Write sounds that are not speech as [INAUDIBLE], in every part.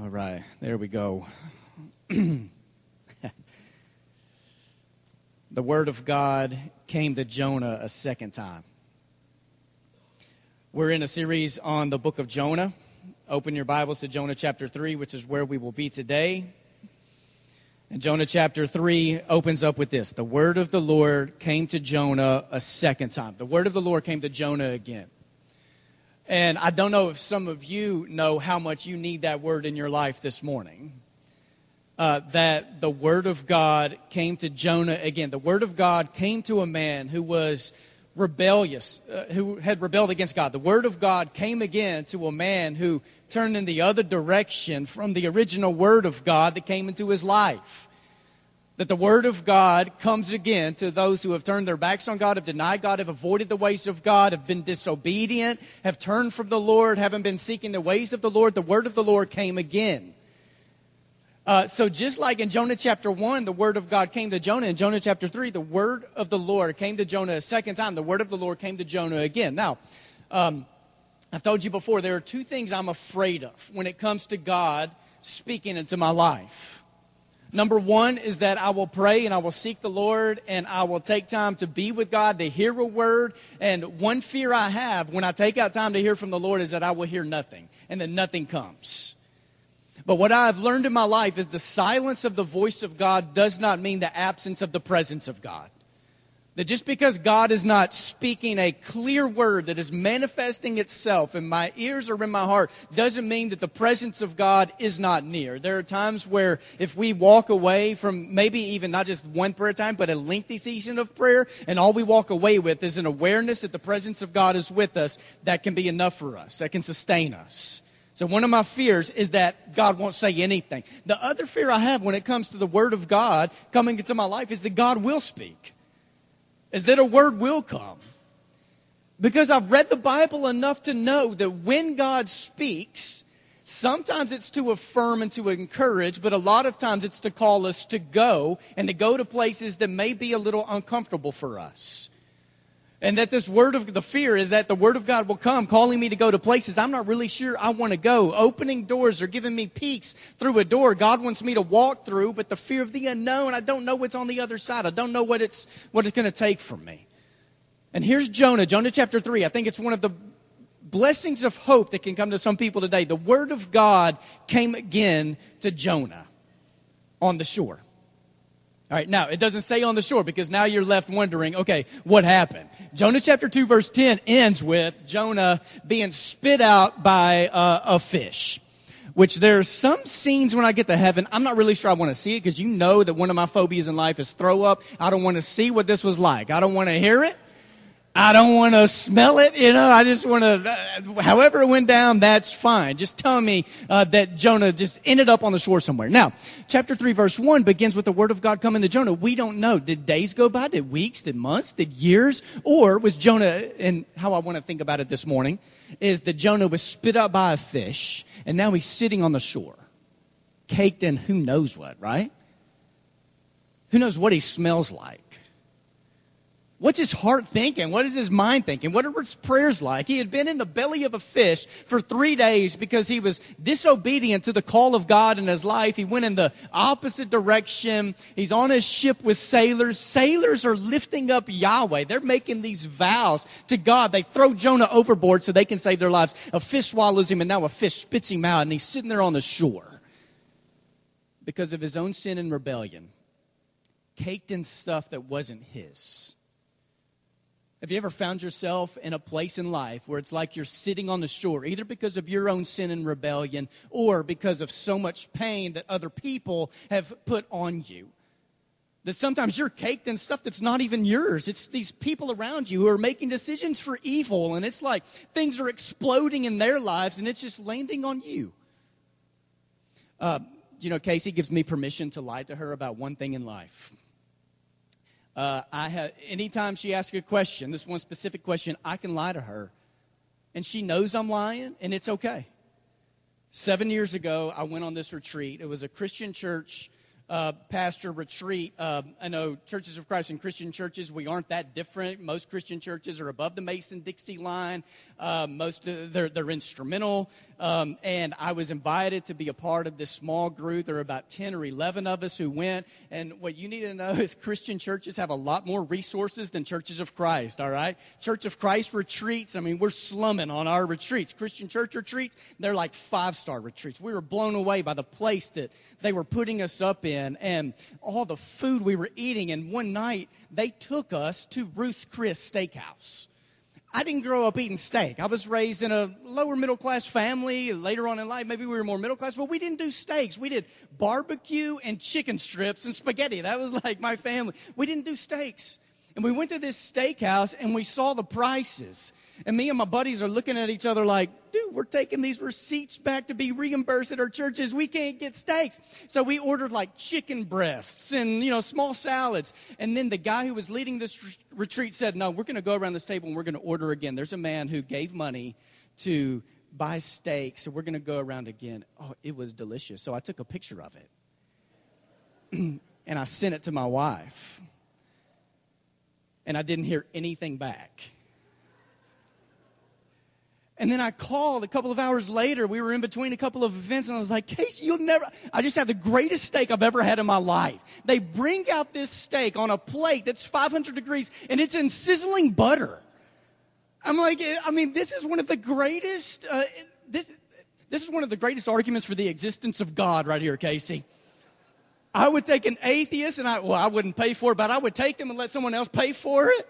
All right, there we go. [CLEARS THROAT] the word of God came to Jonah a second time. We're in a series on the book of Jonah. Open your Bibles to Jonah chapter 3, which is where we will be today. And Jonah chapter 3 opens up with this The word of the Lord came to Jonah a second time. The word of the Lord came to Jonah again. And I don't know if some of you know how much you need that word in your life this morning. Uh, that the word of God came to Jonah again. The word of God came to a man who was rebellious, uh, who had rebelled against God. The word of God came again to a man who turned in the other direction from the original word of God that came into his life that the Word of God comes again to those who have turned their backs on God, have denied God, have avoided the ways of God, have been disobedient, have turned from the Lord, haven't been seeking the ways of the Lord. The Word of the Lord came again. Uh, so, just like in Jonah chapter 1, the Word of God came to Jonah, in Jonah chapter 3, the Word of the Lord came to Jonah a second time. The Word of the Lord came to Jonah again. Now, um, I've told you before, there are two things I'm afraid of when it comes to God speaking into my life. Number one is that I will pray and I will seek the Lord and I will take time to be with God, to hear a word. And one fear I have when I take out time to hear from the Lord is that I will hear nothing and that nothing comes. But what I've learned in my life is the silence of the voice of God does not mean the absence of the presence of God. That just because God is not speaking a clear word that is manifesting itself in my ears or in my heart doesn't mean that the presence of God is not near. There are times where if we walk away from maybe even not just one prayer time, but a lengthy season of prayer, and all we walk away with is an awareness that the presence of God is with us, that can be enough for us, that can sustain us. So, one of my fears is that God won't say anything. The other fear I have when it comes to the Word of God coming into my life is that God will speak is that a word will come. Because I've read the Bible enough to know that when God speaks, sometimes it's to affirm and to encourage, but a lot of times it's to call us to go and to go to places that may be a little uncomfortable for us. And that this word of the fear is that the word of God will come calling me to go to places I'm not really sure I want to go. Opening doors or giving me peeks through a door God wants me to walk through, but the fear of the unknown, I don't know what's on the other side. I don't know what it's what it's going to take from me. And here's Jonah, Jonah chapter 3. I think it's one of the blessings of hope that can come to some people today. The word of God came again to Jonah on the shore. All right, now it doesn't say on the shore because now you're left wondering, okay, what happened? Jonah chapter 2, verse 10 ends with Jonah being spit out by uh, a fish. Which there's some scenes when I get to heaven, I'm not really sure I want to see it because you know that one of my phobias in life is throw up. I don't want to see what this was like. I don't want to hear it. I don't want to smell it, you know. I just want to, uh, however it went down, that's fine. Just tell me uh, that Jonah just ended up on the shore somewhere. Now, chapter 3, verse 1 begins with the word of God coming to Jonah. We don't know. Did days go by? Did weeks? Did months? Did years? Or was Jonah, and how I want to think about it this morning, is that Jonah was spit out by a fish, and now he's sitting on the shore, caked in who knows what, right? Who knows what he smells like? What's his heart thinking? What is his mind thinking? What are his prayers like? He had been in the belly of a fish for three days because he was disobedient to the call of God in his life. He went in the opposite direction. He's on his ship with sailors. Sailors are lifting up Yahweh. They're making these vows to God. They throw Jonah overboard so they can save their lives. A fish swallows him, and now a fish spits him out, and he's sitting there on the shore because of his own sin and rebellion, caked in stuff that wasn't his. Have you ever found yourself in a place in life where it's like you're sitting on the shore, either because of your own sin and rebellion or because of so much pain that other people have put on you? That sometimes you're caked in stuff that's not even yours. It's these people around you who are making decisions for evil, and it's like things are exploding in their lives, and it's just landing on you. Uh, you know, Casey gives me permission to lie to her about one thing in life. Uh, I have, anytime she asks a question, this one specific question, I can lie to her. And she knows I'm lying, and it's okay. Seven years ago, I went on this retreat. It was a Christian church uh, pastor retreat. Uh, I know churches of Christ and Christian churches, we aren't that different. Most Christian churches are above the Mason Dixie line. Uh, most they're, they're instrumental. Um, and I was invited to be a part of this small group. There were about 10 or 11 of us who went. And what you need to know is Christian churches have a lot more resources than churches of Christ, all right? Church of Christ retreats, I mean, we're slumming on our retreats. Christian church retreats, they're like five star retreats. We were blown away by the place that they were putting us up in and all the food we were eating. And one night, they took us to Ruth's Chris Steakhouse. I didn't grow up eating steak. I was raised in a lower middle class family. Later on in life, maybe we were more middle class, but we didn't do steaks. We did barbecue and chicken strips and spaghetti. That was like my family. We didn't do steaks. And we went to this steakhouse and we saw the prices. And me and my buddies are looking at each other like, dude, we're taking these receipts back to be reimbursed at our churches. We can't get steaks. So we ordered like chicken breasts and, you know, small salads. And then the guy who was leading this retreat said, no, we're going to go around this table and we're going to order again. There's a man who gave money to buy steaks. So we're going to go around again. Oh, it was delicious. So I took a picture of it [CLEARS THROAT] and I sent it to my wife. And I didn't hear anything back. And then I called a couple of hours later. We were in between a couple of events, and I was like, Casey, you'll never. I just had the greatest steak I've ever had in my life. They bring out this steak on a plate that's 500 degrees, and it's in sizzling butter. I'm like, I mean, this is one of the greatest. Uh, this, this is one of the greatest arguments for the existence of God right here, Casey. I would take an atheist, and I, well, I wouldn't pay for it, but I would take them and let someone else pay for it.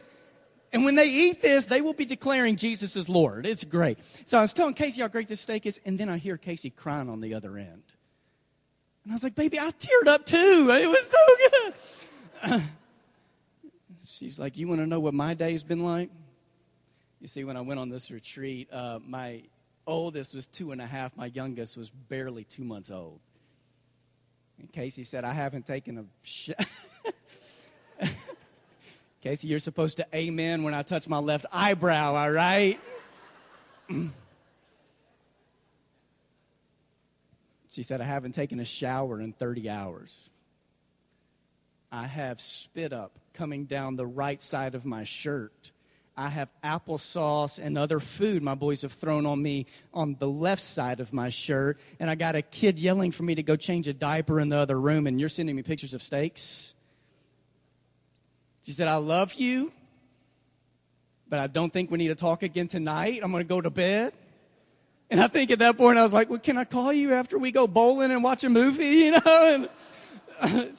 And when they eat this, they will be declaring Jesus is Lord. It's great. So I was telling Casey how great this steak is, and then I hear Casey crying on the other end. And I was like, baby, I teared up too. It was so good. [LAUGHS] she's like, you want to know what my day's been like? You see, when I went on this retreat, uh, my oldest was two and a half, my youngest was barely two months old. And Casey said, I haven't taken a shower. [LAUGHS] Casey, you're supposed to amen when I touch my left eyebrow, all right? [CLEARS THROAT] she said, I haven't taken a shower in 30 hours. I have spit up coming down the right side of my shirt. I have applesauce and other food my boys have thrown on me on the left side of my shirt. And I got a kid yelling for me to go change a diaper in the other room, and you're sending me pictures of steaks. She said, I love you, but I don't think we need to talk again tonight. I'm going to go to bed. And I think at that point, I was like, well, can I call you after we go bowling and watch a movie, [LAUGHS] you know? And, [LAUGHS]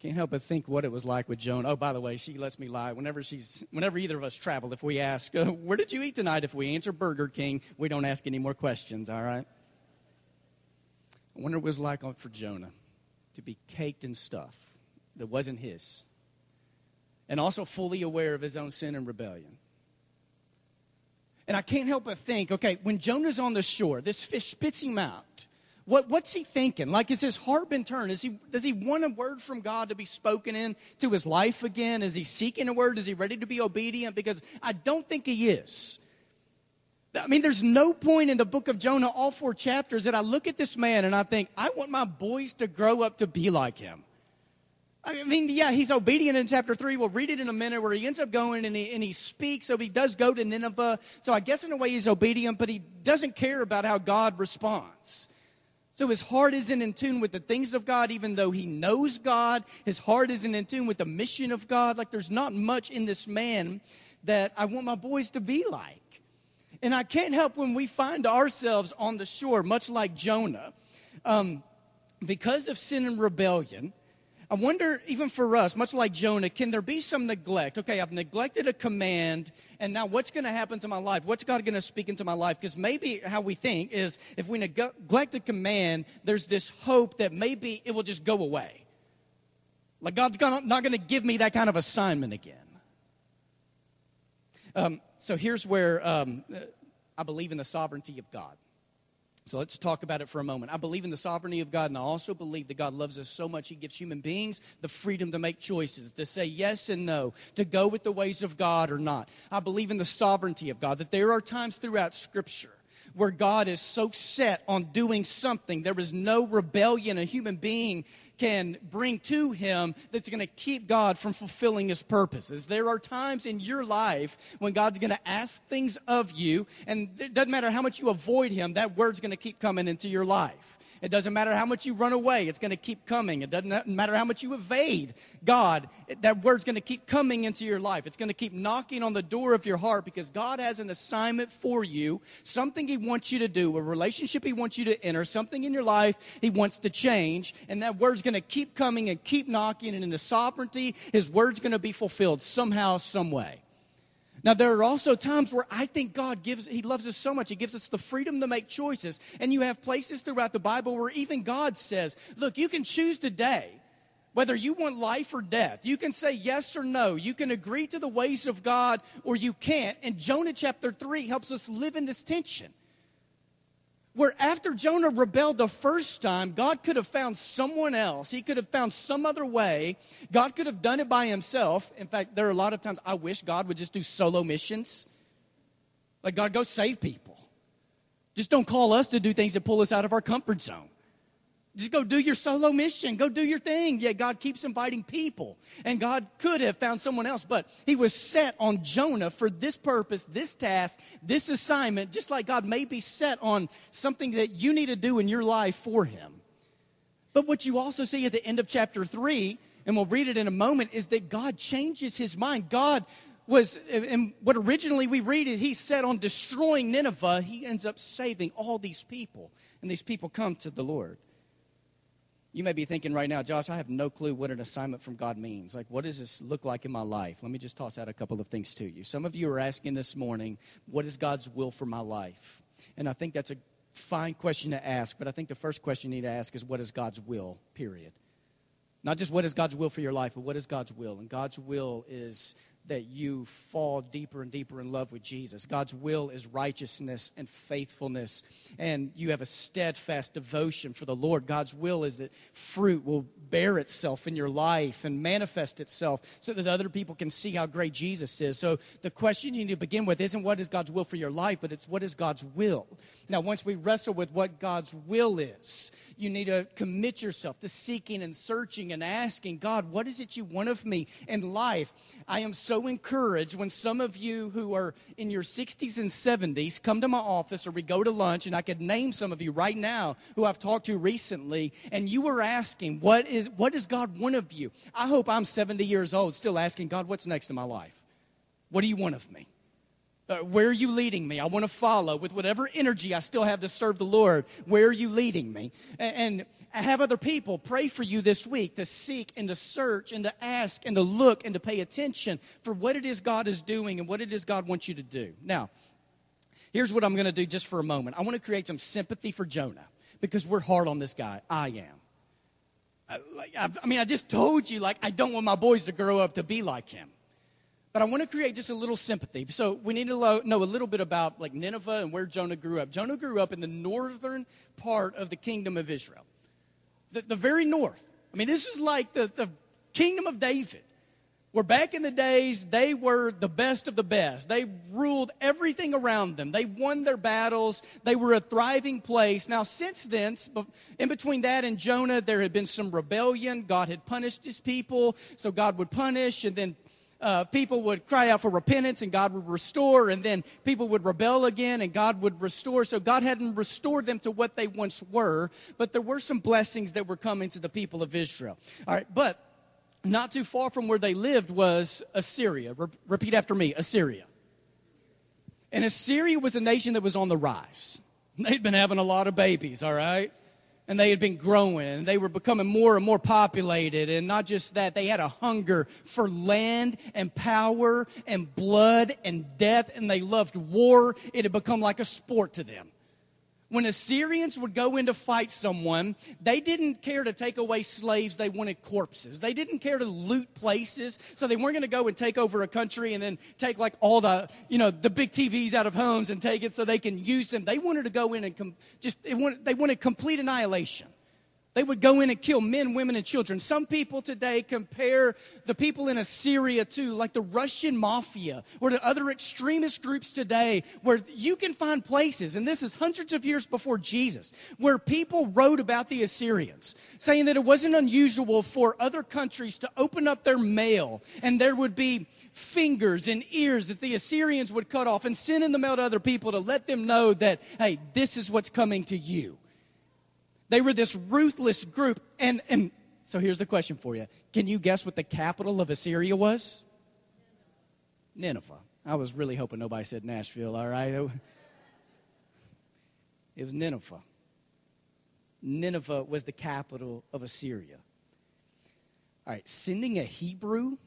can't help but think what it was like with Joan. Oh, by the way, she lets me lie. Whenever she's, whenever either of us travel, if we ask, uh, "Where did you eat tonight?" If we answer Burger King, we don't ask any more questions. All right. I wonder what it was like for Jonah to be caked in stuff that wasn't his, and also fully aware of his own sin and rebellion. And I can't help but think okay, when Jonah's on the shore, this fish spits him out. What, what's he thinking? Like, has his heart been turned? Is he, does he want a word from God to be spoken into his life again? Is he seeking a word? Is he ready to be obedient? Because I don't think he is. I mean, there's no point in the book of Jonah, all four chapters, that I look at this man and I think, I want my boys to grow up to be like him. I mean, yeah, he's obedient in chapter 3. We'll read it in a minute where he ends up going and he, and he speaks. So he does go to Nineveh. So I guess in a way he's obedient, but he doesn't care about how God responds. So his heart isn't in tune with the things of God, even though he knows God. His heart isn't in tune with the mission of God. Like there's not much in this man that I want my boys to be like. And I can't help when we find ourselves on the shore, much like Jonah, um, because of sin and rebellion. I wonder, even for us, much like Jonah, can there be some neglect? Okay, I've neglected a command, and now what's going to happen to my life? What's God going to speak into my life? Because maybe how we think is if we neglect a command, there's this hope that maybe it will just go away. Like God's gonna, not going to give me that kind of assignment again. Um, so here's where um, I believe in the sovereignty of God. So let's talk about it for a moment. I believe in the sovereignty of God, and I also believe that God loves us so much, He gives human beings the freedom to make choices, to say yes and no, to go with the ways of God or not. I believe in the sovereignty of God, that there are times throughout Scripture where God is so set on doing something, there is no rebellion a human being can bring to him that's going to keep God from fulfilling his purposes. There are times in your life when God's going to ask things of you, and it doesn't matter how much you avoid him, that word's going to keep coming into your life. It doesn't matter how much you run away, it's going to keep coming. It doesn't matter how much you evade God, that word's going to keep coming into your life. It's going to keep knocking on the door of your heart because God has an assignment for you, something He wants you to do, a relationship He wants you to enter, something in your life He wants to change. And that word's going to keep coming and keep knocking. And in the sovereignty, His word's going to be fulfilled somehow, some way. Now, there are also times where I think God gives, He loves us so much, He gives us the freedom to make choices. And you have places throughout the Bible where even God says, look, you can choose today whether you want life or death. You can say yes or no. You can agree to the ways of God or you can't. And Jonah chapter 3 helps us live in this tension where after Jonah rebelled the first time, God could have found someone else. He could have found some other way. God could have done it by himself. In fact, there are a lot of times I wish God would just do solo missions. Like, God, go save people. Just don't call us to do things that pull us out of our comfort zone. Just go do your solo mission. Go do your thing. Yeah, God keeps inviting people. And God could have found someone else, but He was set on Jonah for this purpose, this task, this assignment, just like God may be set on something that you need to do in your life for Him. But what you also see at the end of chapter 3, and we'll read it in a moment, is that God changes His mind. God was, and what originally we read is He set on destroying Nineveh, He ends up saving all these people. And these people come to the Lord. You may be thinking right now, Josh, I have no clue what an assignment from God means. Like, what does this look like in my life? Let me just toss out a couple of things to you. Some of you are asking this morning, what is God's will for my life? And I think that's a fine question to ask, but I think the first question you need to ask is, what is God's will, period? Not just what is God's will for your life, but what is God's will? And God's will is that you fall deeper and deeper in love with Jesus. God's will is righteousness and faithfulness, and you have a steadfast devotion for the Lord. God's will is that fruit will bear itself in your life and manifest itself so that other people can see how great Jesus is. So the question you need to begin with isn't what is God's will for your life, but it's what is God's will. Now, once we wrestle with what God's will is, you need to commit yourself to seeking and searching and asking God, what is it you want of me in life? I am so encouraged when some of you who are in your 60s and 70s come to my office or we go to lunch, and I could name some of you right now who I've talked to recently, and you were asking, what, is, what does God want of you? I hope I'm 70 years old still asking, God, what's next in my life? What do you want of me? Uh, where are you leading me? I want to follow with whatever energy I still have to serve the Lord. Where are you leading me? And, have other people pray for you this week to seek and to search and to ask and to look and to pay attention for what it is God is doing and what it is God wants you to do. Now, here's what I'm going to do just for a moment. I want to create some sympathy for Jonah because we're hard on this guy. I am. I, like, I, I mean, I just told you, like, I don't want my boys to grow up to be like him but I want to create just a little sympathy. So we need to lo- know a little bit about like Nineveh and where Jonah grew up. Jonah grew up in the northern part of the kingdom of Israel, the, the very north. I mean, this is like the, the kingdom of David, where back in the days they were the best of the best. They ruled everything around them. They won their battles. They were a thriving place. Now, since then, in between that and Jonah, there had been some rebellion. God had punished his people, so God would punish, and then uh, people would cry out for repentance and God would restore, and then people would rebel again and God would restore. So God hadn't restored them to what they once were, but there were some blessings that were coming to the people of Israel. All right, but not too far from where they lived was Assyria. Re- repeat after me Assyria. And Assyria was a nation that was on the rise. They'd been having a lot of babies, all right? And they had been growing and they were becoming more and more populated. And not just that, they had a hunger for land and power and blood and death, and they loved war. It had become like a sport to them. When Assyrians would go in to fight someone, they didn't care to take away slaves, they wanted corpses. They didn't care to loot places, so they weren't going to go and take over a country and then take like all the, you know, the big TVs out of homes and take it so they can use them. They wanted to go in and com- just, wanted, they wanted complete annihilation. They would go in and kill men, women, and children. Some people today compare the people in Assyria to like the Russian mafia or to other extremist groups today where you can find places, and this is hundreds of years before Jesus, where people wrote about the Assyrians, saying that it wasn't unusual for other countries to open up their mail and there would be fingers and ears that the Assyrians would cut off and send in the mail to other people to let them know that, hey, this is what's coming to you. They were this ruthless group. And, and so here's the question for you Can you guess what the capital of Assyria was? Nineveh. I was really hoping nobody said Nashville, all right? It was Nineveh. Nineveh was the capital of Assyria. All right, sending a Hebrew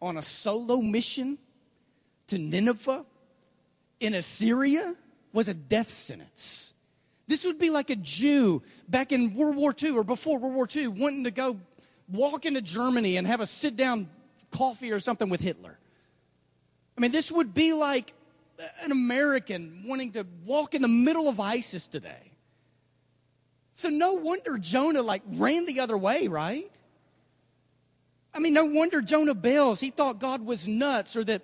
on a solo mission to Nineveh in Assyria was a death sentence. This would be like a Jew back in World War II or before World War II wanting to go walk into Germany and have a sit down coffee or something with Hitler. I mean, this would be like an American wanting to walk in the middle of ISIS today. So no wonder Jonah like ran the other way, right? I mean, no wonder Jonah bails. He thought God was nuts or that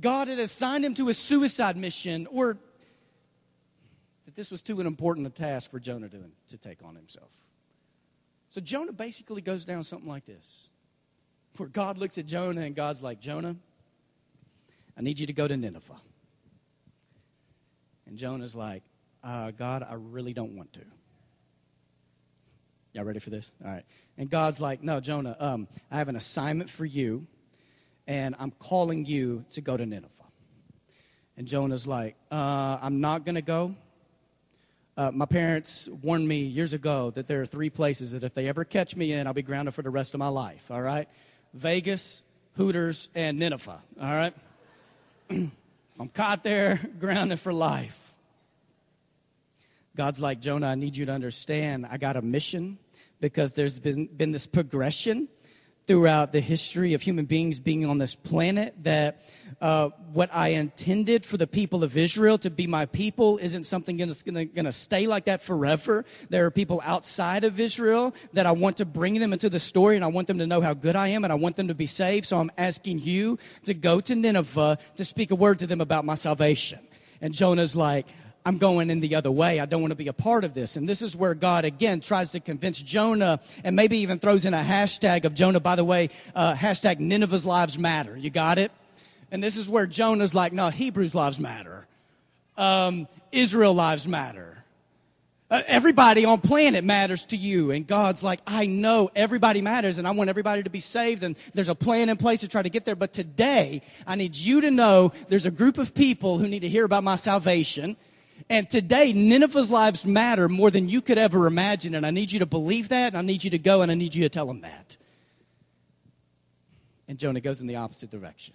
God had assigned him to a suicide mission or that this was too important a task for Jonah to, to take on himself. So Jonah basically goes down something like this where God looks at Jonah and God's like, Jonah, I need you to go to Nineveh. And Jonah's like, uh, God, I really don't want to. Y'all ready for this? All right. And God's like, No, Jonah, um, I have an assignment for you, and I'm calling you to go to Nineveh. And Jonah's like, uh, I'm not going to go. Uh, my parents warned me years ago that there are three places that if they ever catch me in, I'll be grounded for the rest of my life. All right? Vegas, Hooters, and Nineveh. All right? [CLEARS THROAT] I'm caught there, [LAUGHS] grounded for life. God's like, Jonah, I need you to understand I got a mission because there's been, been this progression throughout the history of human beings being on this planet that uh, what I intended for the people of Israel to be my people isn't something that's going to stay like that forever. There are people outside of Israel that I want to bring them into the story and I want them to know how good I am and I want them to be saved. So I'm asking you to go to Nineveh to speak a word to them about my salvation. And Jonah's like, I'm going in the other way. I don't want to be a part of this. And this is where God again tries to convince Jonah and maybe even throws in a hashtag of Jonah. By the way, uh, hashtag Nineveh's lives matter. You got it? And this is where Jonah's like, no, Hebrews lives matter. Um, Israel lives matter. Uh, everybody on planet matters to you. And God's like, I know everybody matters and I want everybody to be saved. And there's a plan in place to try to get there. But today, I need you to know there's a group of people who need to hear about my salvation. And today, Nineveh's lives matter more than you could ever imagine. And I need you to believe that, and I need you to go, and I need you to tell them that. And Jonah goes in the opposite direction.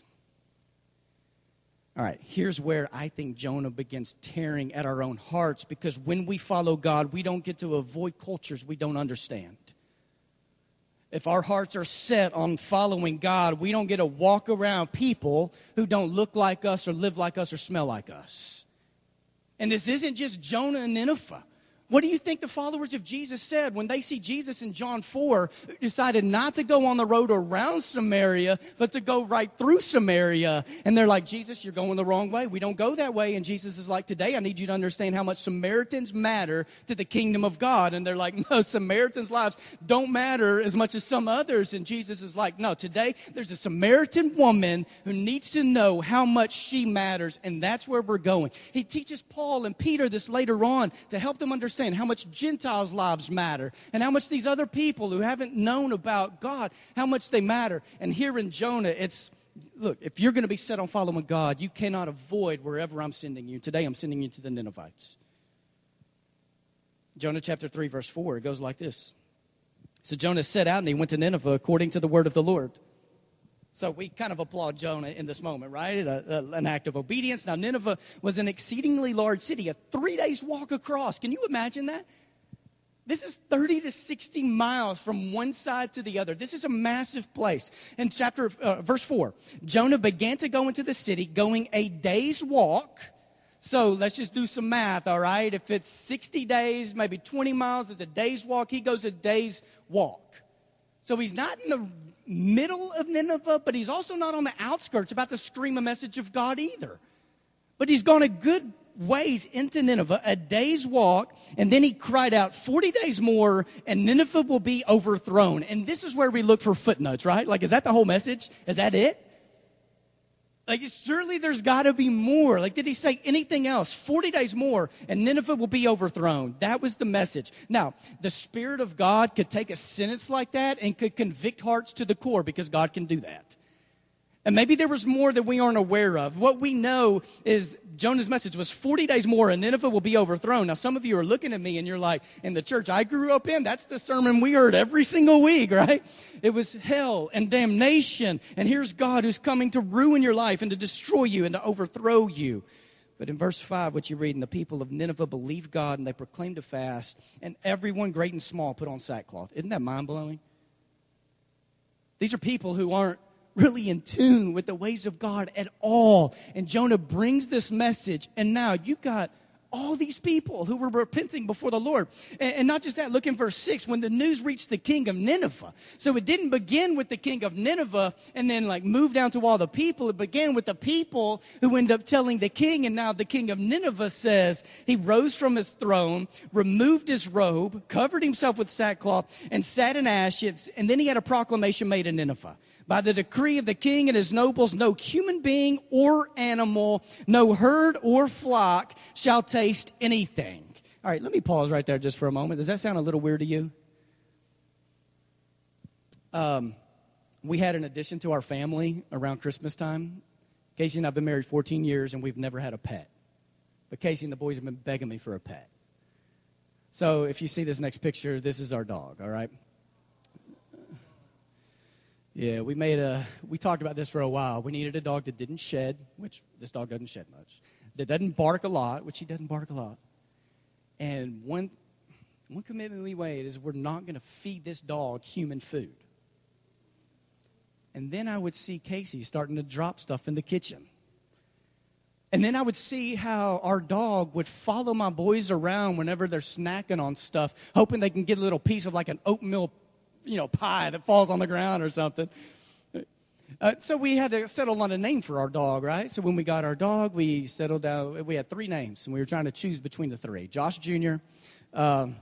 All right, here's where I think Jonah begins tearing at our own hearts because when we follow God, we don't get to avoid cultures we don't understand. If our hearts are set on following God, we don't get to walk around people who don't look like us or live like us or smell like us. And this isn't just Jonah and Nineveh. What do you think the followers of Jesus said when they see Jesus in John 4 decided not to go on the road around Samaria, but to go right through Samaria? And they're like, Jesus, you're going the wrong way. We don't go that way. And Jesus is like, today I need you to understand how much Samaritans matter to the kingdom of God. And they're like, no, [LAUGHS] Samaritans' lives don't matter as much as some others. And Jesus is like, no, today there's a Samaritan woman who needs to know how much she matters. And that's where we're going. He teaches Paul and Peter this later on to help them understand understand how much Gentiles' lives matter and how much these other people who haven't known about God, how much they matter. And here in Jonah, it's look, if you're going to be set on following God, you cannot avoid wherever I'm sending you. Today, I'm sending you to the Ninevites. Jonah chapter 3, verse 4, it goes like this. So Jonah set out and he went to Nineveh according to the word of the Lord. So we kind of applaud Jonah in this moment, right? A, a, an act of obedience. Now, Nineveh was an exceedingly large city, a three days walk across. Can you imagine that? This is 30 to 60 miles from one side to the other. This is a massive place. In chapter, uh, verse 4, Jonah began to go into the city, going a day's walk So let's just do some math, all right? If it's 60 days, maybe 20 miles is a day's walk, he goes a day's walk. So he's not in the middle of Nineveh, but he's also not on the outskirts about to scream a message of God either. But he's gone a good ways into Nineveh, a day's walk, and then he cried out, 40 days more, and Nineveh will be overthrown. And this is where we look for footnotes, right? Like, is that the whole message? Is that it? Like, surely there's got to be more. Like, did he say anything else? 40 days more, and Nineveh will be overthrown. That was the message. Now, the Spirit of God could take a sentence like that and could convict hearts to the core because God can do that. And maybe there was more that we aren't aware of. What we know is Jonah's message was 40 days more and Nineveh will be overthrown. Now, some of you are looking at me and you're like, in the church I grew up in, that's the sermon we heard every single week, [LAUGHS] right? It was hell and damnation. And here's God who's coming to ruin your life and to destroy you and to overthrow you. But in verse 5, what you read, and the people of Nineveh believed God and they proclaimed a fast, and everyone, great and small, put on sackcloth. Isn't that mind blowing? These are people who aren't really in tune with the ways of God at all. And Jonah brings this message, and now you got all these people who were repenting before the Lord. And, and, not just that, look in verse 6 when the news reached the king of Nineveh. So it didn't begin with the king of Nineveh and then like move down to all the people. It began with the people who end up telling the king. And now the king of Nineveh says he rose from his throne, removed his robe, covered himself with sackcloth, and sat in ashes. And then he had a proclamation made in Nineveh by the decree of the king and his nobles, no human being or animal, no herd or flock shall taste anything. All right, let me pause right there just for a moment. Does that sound a little weird to you? Um, we had an addition to our family around Christmas time. Casey and I have been married 14 years, and we've never had a pet. But Casey and the boys have been begging me for a pet. So if you see this next picture, this is our dog, all right? Yeah, we made a, we talked about this for a while. We needed a dog that didn't shed, which this dog doesn't shed much, that doesn't bark a lot, which he doesn't bark a lot. And one, one commitment we made is we're not going to feed this dog human food. And then I would see Casey starting to drop stuff in the kitchen. And then I would see how our dog would follow my boys around whenever they're snacking on stuff, hoping they can get a little piece of like an oatmeal you know, pie that falls on the ground or something. Uh, so we had to settle on a name for our dog, right? So when we got our dog, we settled down. We had three names, and we were trying to choose between the three. Josh Jr. Um,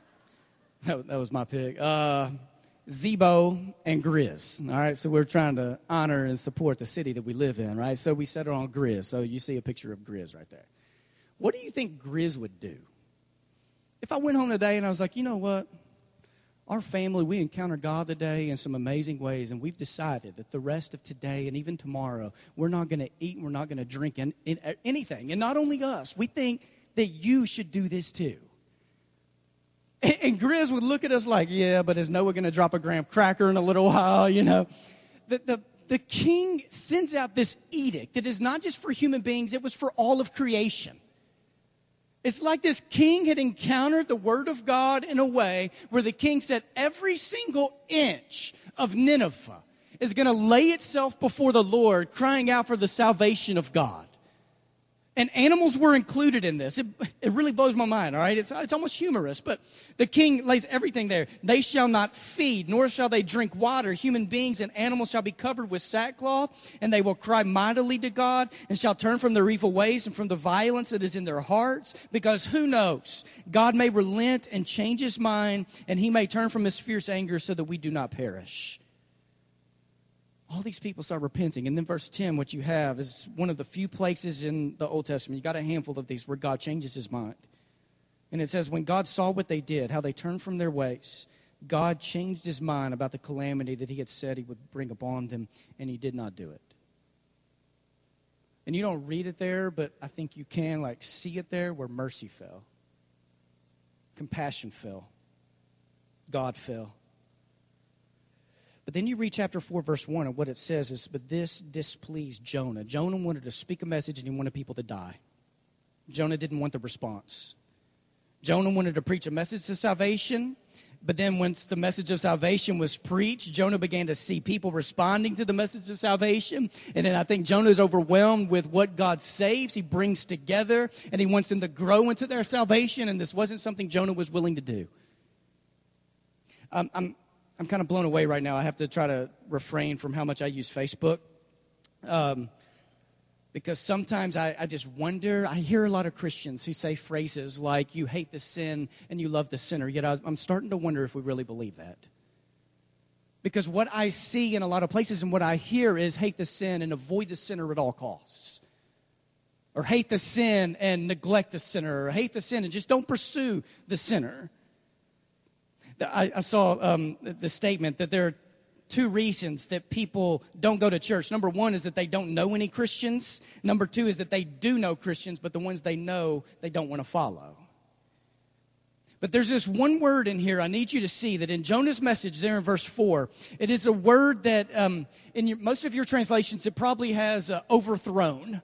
[LAUGHS] that, that, was my pick. Uh, Z-Bo and Grizz. All right, so we're trying to honor and support the city that we live in, right? So we settled on Grizz. So you see a picture of Grizz right there. What do you think Grizz would do? If I went home today and I was like, you know what? Our family, we encounter God today in some amazing ways, and we've decided that the rest of today and even tomorrow, we're not going to eat and we're not going to drink in, in, uh, anything. And not only us, we think that you should do this too. And, and Grizz would look at us like, yeah, but is Noah going to drop a graham cracker in a little while, you know? The, the, the king sends out this edict that is not just for human beings, it was for all of creation. It's like this king had encountered the word of God in a way where the king said, Every single inch of Nineveh is going to lay itself before the Lord, crying out for the salvation of God. And animals were included in this. It, it really blows my mind, all right? It's, it's almost humorous, but the king lays everything there. They shall not feed, nor shall they drink water. Human beings and animals shall be covered with sackcloth, and they will cry mightily to God, and shall turn from their evil ways and from the violence that is in their hearts. Because who knows? God may relent and change his mind, and he may turn from his fierce anger so that we do not perish all these people start repenting. And then verse 10, what you have is one of the few places in the Old Testament, you got a handful of these where God changes his mind. And it says, when God saw what they did, how they turned from their ways, God changed his mind about the calamity that he had said he would bring upon them, and he did not do it. And you don't read it there, but I think you can like see it there where mercy fell. Compassion fell. God fell. But then you read chapter 4, verse 1, and what it says is, But this displeased Jonah. Jonah wanted to speak a message and he wanted people to die. Jonah didn't want the response. Jonah wanted to preach a message of salvation. But then, once the message of salvation was preached, Jonah began to see people responding to the message of salvation. And then I think Jonah is overwhelmed with what God saves, he brings together, and he wants them to grow into their salvation. And this wasn't something Jonah was willing to do. Um, I'm, I'm kind of blown away right now. I have to try to refrain from how much I use Facebook. Um, because sometimes I, I, just wonder. I hear a lot of Christians who say phrases like, you hate the sin and you love the sinner. Yet I, I'm starting to wonder if we really believe that. Because what I see in a lot of places and what I hear is hate the sin and avoid the sinner at all costs. Or hate the sin and neglect the sinner. Or hate the sin and just don't pursue the sinner. I, I saw um, the statement that there are two reasons that people don't go to church. Number one is that they don't know any Christians. Number two is that they do know Christians, but the ones they know, they don't want to follow. But there's this one word in here I need you to see that in Jonah's message there in verse 4, it is a word that um, in your, most of your translations it probably has uh, overthrown.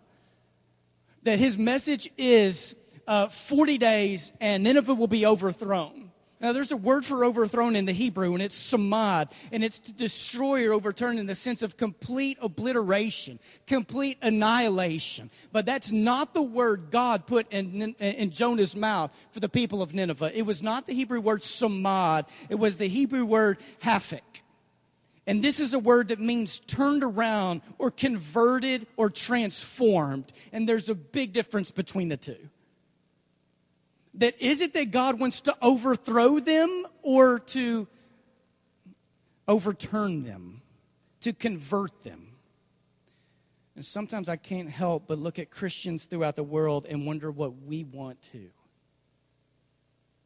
That his message is uh, 40 days and Nineveh will be overthrown. Now, there's a word for overthrown in the Hebrew, and it's samad, and it's to destroy or overturn in the sense of complete obliteration, complete annihilation. But that's not the word God put in, in Jonah's mouth for the people of Nineveh. It was not the Hebrew word samad, it was the Hebrew word hafik. And this is a word that means turned around or converted or transformed. And there's a big difference between the two that is it that God wants to overthrow them or to overturn them, to convert them? And sometimes I can't help but look at Christians throughout the world and wonder what we want to.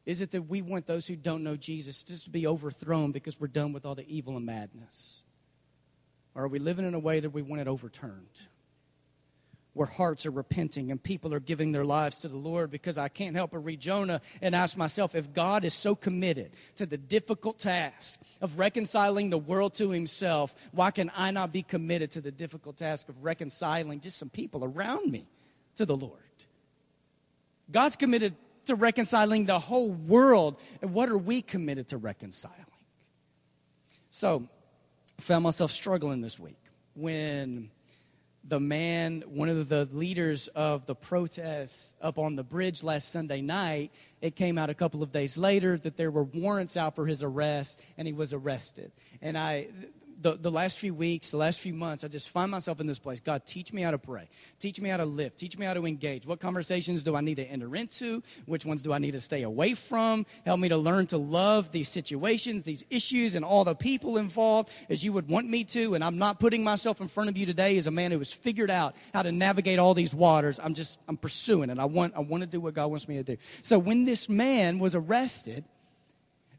Is it that we want those who don't know Jesus just to be overthrown because we're done with all the evil and madness? Or are we living in a way that we want it overturned? Where hearts are repenting and people are giving their lives to the Lord because I can't help but read Jonah and ask myself if God is so committed to the difficult task of reconciling the world to himself, why can I not be committed to the difficult task of reconciling just some people around me to the Lord? God's committed to reconciling the whole world, and what are we committed to reconciling? So, I found myself struggling this week when the man, one of the leaders of the protests up on the bridge last Sunday night, it came out a couple of days later that there were warrants out for his arrest and he was arrested. And I, the, the last few weeks, the last few months, I just find myself in this place. God, teach me how to pray. Teach me how to live. Teach me how to engage. What conversations do I need to enter into? Which ones do I need to stay away from? Help me to learn to love these situations, these issues, and all the people involved as you would want me to. And I'm not putting myself in front of you today as a man who has figured out how to navigate all these waters. I'm just, I'm pursuing it. I want, I want to do what God wants me to do. So when this man was arrested,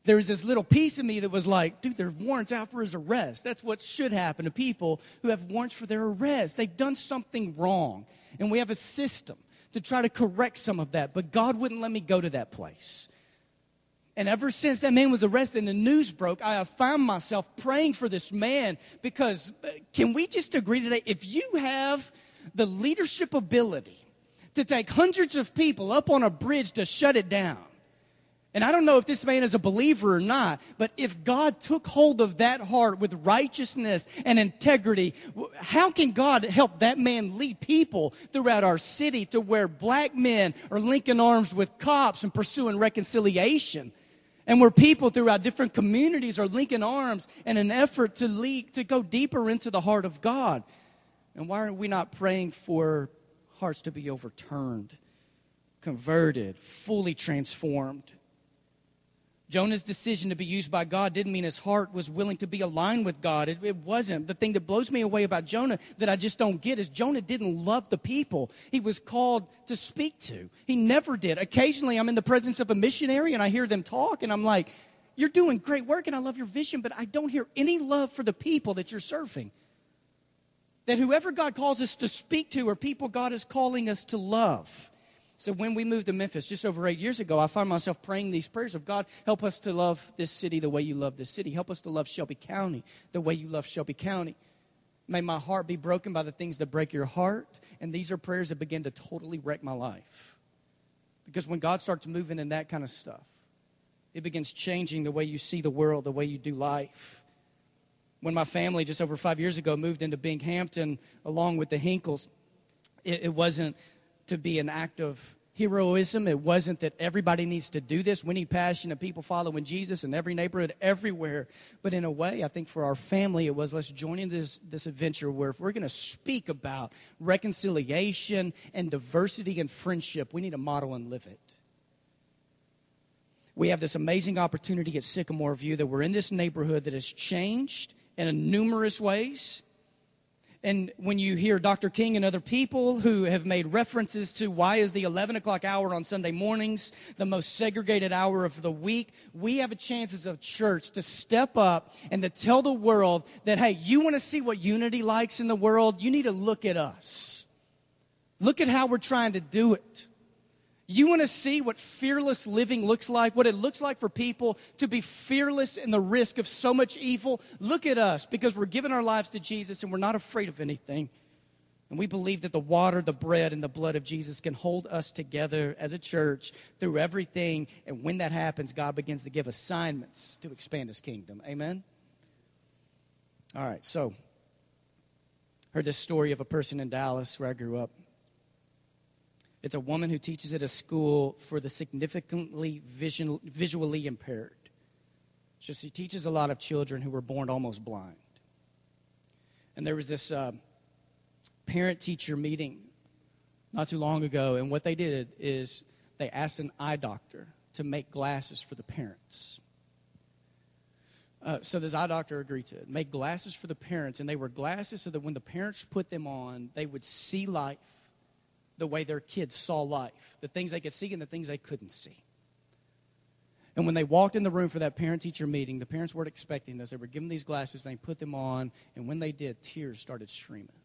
there was this little piece of me that was like, dude, there's warrants out for his arrest. That's what should happen to people who have warrants for their arrest. They've done something wrong. And we have a system to try to correct some of that. But God wouldn't let me go to that place. And ever since that man was arrested and the news broke, I have found myself praying for this man because uh, can we just agree today? If you have the leadership ability to take hundreds of people up on a bridge to shut it down, and I don't know if this man is a believer or not, but if God took hold of that heart with righteousness and integrity, how can God help that man lead people throughout our city to where black men are linking arms with cops and pursuing reconciliation? And where people throughout different communities are linking arms in an effort to lead, to go deeper into the heart of God. And why are we not praying for hearts to be overturned, converted, fully transformed? Jonah's decision to be used by God didn't mean his heart was willing to be aligned with God. It, it, wasn't. The thing that blows me away about Jonah that I just don't get is Jonah didn't love the people he was called to speak to. He never did. Occasionally, I'm in the presence of a missionary and I hear them talk, and I'm like, You're doing great work and I love your vision, but I don't hear any love for the people that you're serving. That whoever God calls us to speak to are people God is calling us to love. So when we moved to Memphis just over eight years ago, I found myself praying these prayers of God, help us to love this city the way you love this city. Help us to love Shelby County the way you love Shelby County. May my heart be broken by the things that break your heart. And these are prayers that begin to totally wreck my life. Because when God starts moving in that kind of stuff, it begins changing the way you see the world, the way you do life. When my family, just over five years ago, moved into Binghampton along with the Hinkles, it, it wasn't to be an act of heroism. It wasn't that everybody needs to do this. We need passionate people following Jesus in every neighborhood, everywhere. But in a way, I think for our family, it was let's join in this, this adventure where if we're going to speak about reconciliation and diversity and friendship, we need to model and live it. We have this amazing opportunity at Sycamore View that we're in this neighborhood that has changed in numerous ways. And when you hear Dr. King and other people who have made references to why is the 11 o'clock hour on Sunday mornings the most segregated hour of the week, we have a chance as a church to step up and to tell the world that, hey, you want to see what unity likes in the world? You need to look at us. Look at how we're trying to do it. You want to see what fearless living looks like, what it looks like for people to be fearless in the risk of so much evil? Look at us because we're giving our lives to Jesus and we're not afraid of anything. And we believe that the water, the bread, and the blood of Jesus can hold us together as a church through everything. And when that happens, God begins to give assignments to expand his kingdom. Amen? All right, so heard this story of a person in Dallas where I grew up. It's a woman who teaches at a school for the significantly vision, visually impaired. So she teaches a lot of children who were born almost blind. And there was this uh, parent teacher meeting not too long ago, and what they did is they asked an eye doctor to make glasses for the parents. Uh, so this eye doctor agreed to it. Make glasses for the parents, and they were glasses so that when the parents put them on, they would see life the way their kids saw life, the things they could see and the things they couldn't see. And when they walked in the room for that parent teacher meeting, the parents weren't expecting this. They were given these glasses, they put them on, and when they did, tears started streaming.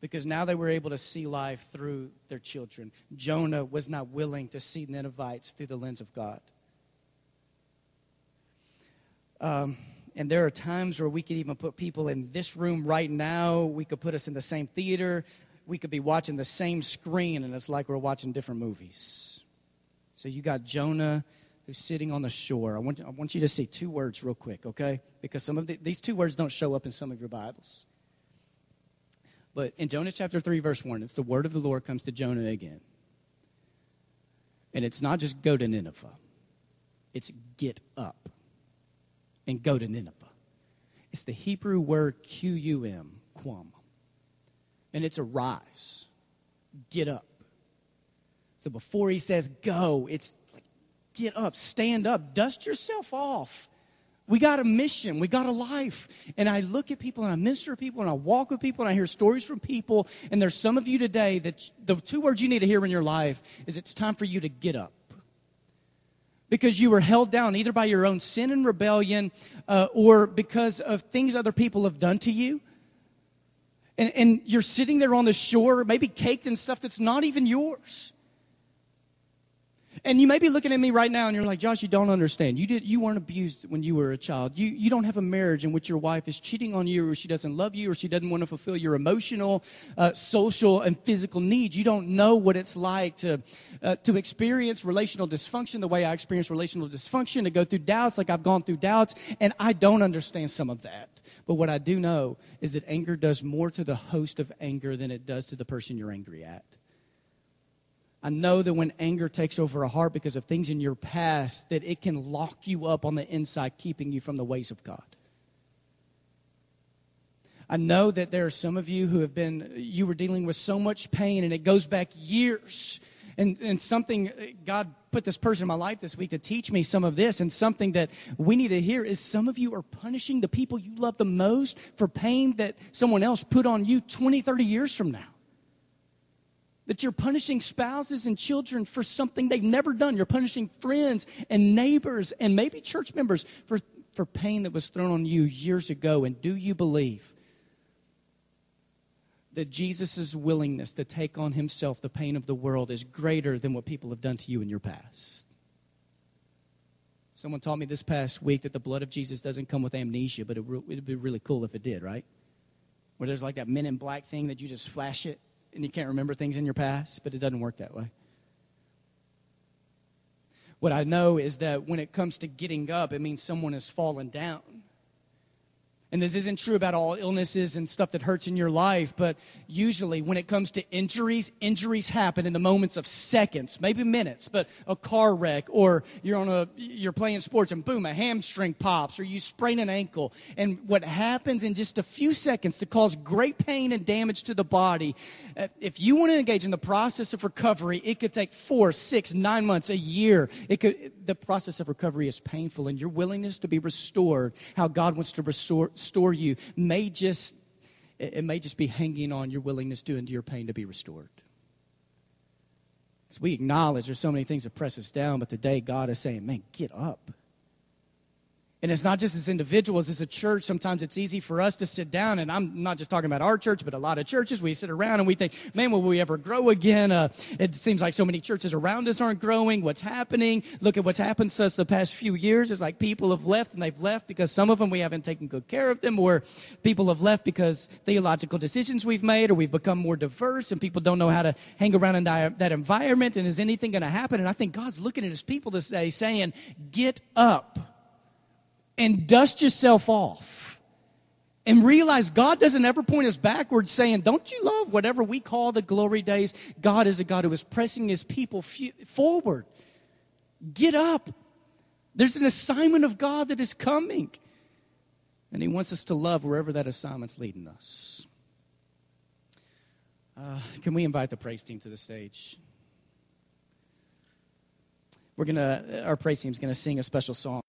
Because now they were able to see life through their children. Jonah was not willing to see Ninevites through the lens of God. Um, and there are times where we could even put people in this room right now. We could put us in the same theater we could be watching the same screen and it's like we're watching different movies. So you got Jonah who's sitting on the shore. I want, I want you to see two words real quick, okay? Because some of the, these two words don't show up in some of your Bibles. But in Jonah chapter 3, verse 1, it's the word of the Lord comes to Jonah again. And it's not just go to Nineveh, it's get up and go to Nineveh. It's the Hebrew word Q U M, quam and it's a rise. Get up. So before he says go, it's like get up, stand up, dust yourself off. We got a mission. We got a life. And I look at people and I minister to people and I walk with people and I hear stories from people. And there's some of you today that the two words you need to hear in your life is it's time for you to get up. Because you were held down either by your own sin and rebellion uh, or because of things other people have done to you and, and you're sitting there on the shore, maybe caked in stuff that's not even yours. And you may be looking at me right now and you're like, Josh, you don't understand. You, did, you weren't abused when you were a child. You, you don't have a marriage in which your wife is cheating on you or she doesn't love you or she doesn't want to fulfill your emotional, uh, social, and physical needs. You don't know what it's like to, uh, to experience relational dysfunction the way I experience relational dysfunction, to go through doubts like I've gone through doubts. And I don't understand some of that. But what I do know is that anger does more to the host of anger than it does to the person you're angry at. I know that when anger takes over a heart because of things in your past, that it can lock you up on the inside, keeping you from the ways of God. I know that there are some of you who have been, you were dealing with so much pain and it goes back years. And, and something, God put this person in my life this week to teach me some of this. And something that we need to hear is some of you are punishing the people you love the most for pain that someone else put on you 20, 30 years from now. That you're punishing spouses and children for something they've never done. You're punishing friends and neighbors and maybe church members for, for pain that was thrown on you years ago. And do you believe that Jesus' willingness to take on himself the pain of the world is greater than what people have done to you in your past. Someone taught me this past week that the blood of Jesus doesn't come with amnesia, but it would be really cool if it did, right? Where there's like that men in black thing that you just flash it and you can't remember things in your past, but it doesn't work that way. What I know is that when it comes to getting up, it means someone has fallen down. And this isn't true about all illnesses and stuff that hurts in your life, but usually when it comes to injuries, injuries happen in the moments of seconds, maybe minutes, but a car wreck or you're on a you're playing sports and boom, a hamstring pops or you sprain an ankle. And what happens in just a few seconds to cause great pain and damage to the body, if you want to engage in the process of recovery, it could take four, six, nine months, a year. It could the process of recovery is painful and your willingness to be restored, how God wants to restore restore you may just it may just be hanging on your willingness to endure pain to be restored. Because we acknowledge there's so many things that press us down, but today God is saying, man, get up. And it's not just as individuals, as a church. Sometimes it's easy for us to sit down, and I'm not just talking about our church, but a lot of churches. We sit around and we think, man, will we ever grow again? Uh, it seems like so many churches around us aren't growing. What's happening? Look at what's happened to us the past few years. It's like people have left, and they've left because some of them we haven't taken good care of them, or people have left because theological decisions we've made, or we've become more diverse, and people don't know how to hang around in that environment. And is anything going to happen? And I think God's looking at his people this day saying, get up and dust yourself off and realize God doesn't ever point us backwards saying, Don't you love whatever we call the glory days? God is a God who is pressing his people forward. Get up. There's an assignment of God that is coming. And he wants us to love wherever that assignment's leading us. Uh, can we invite the praise team to the stage? We're to, our praise team's to sing a special song.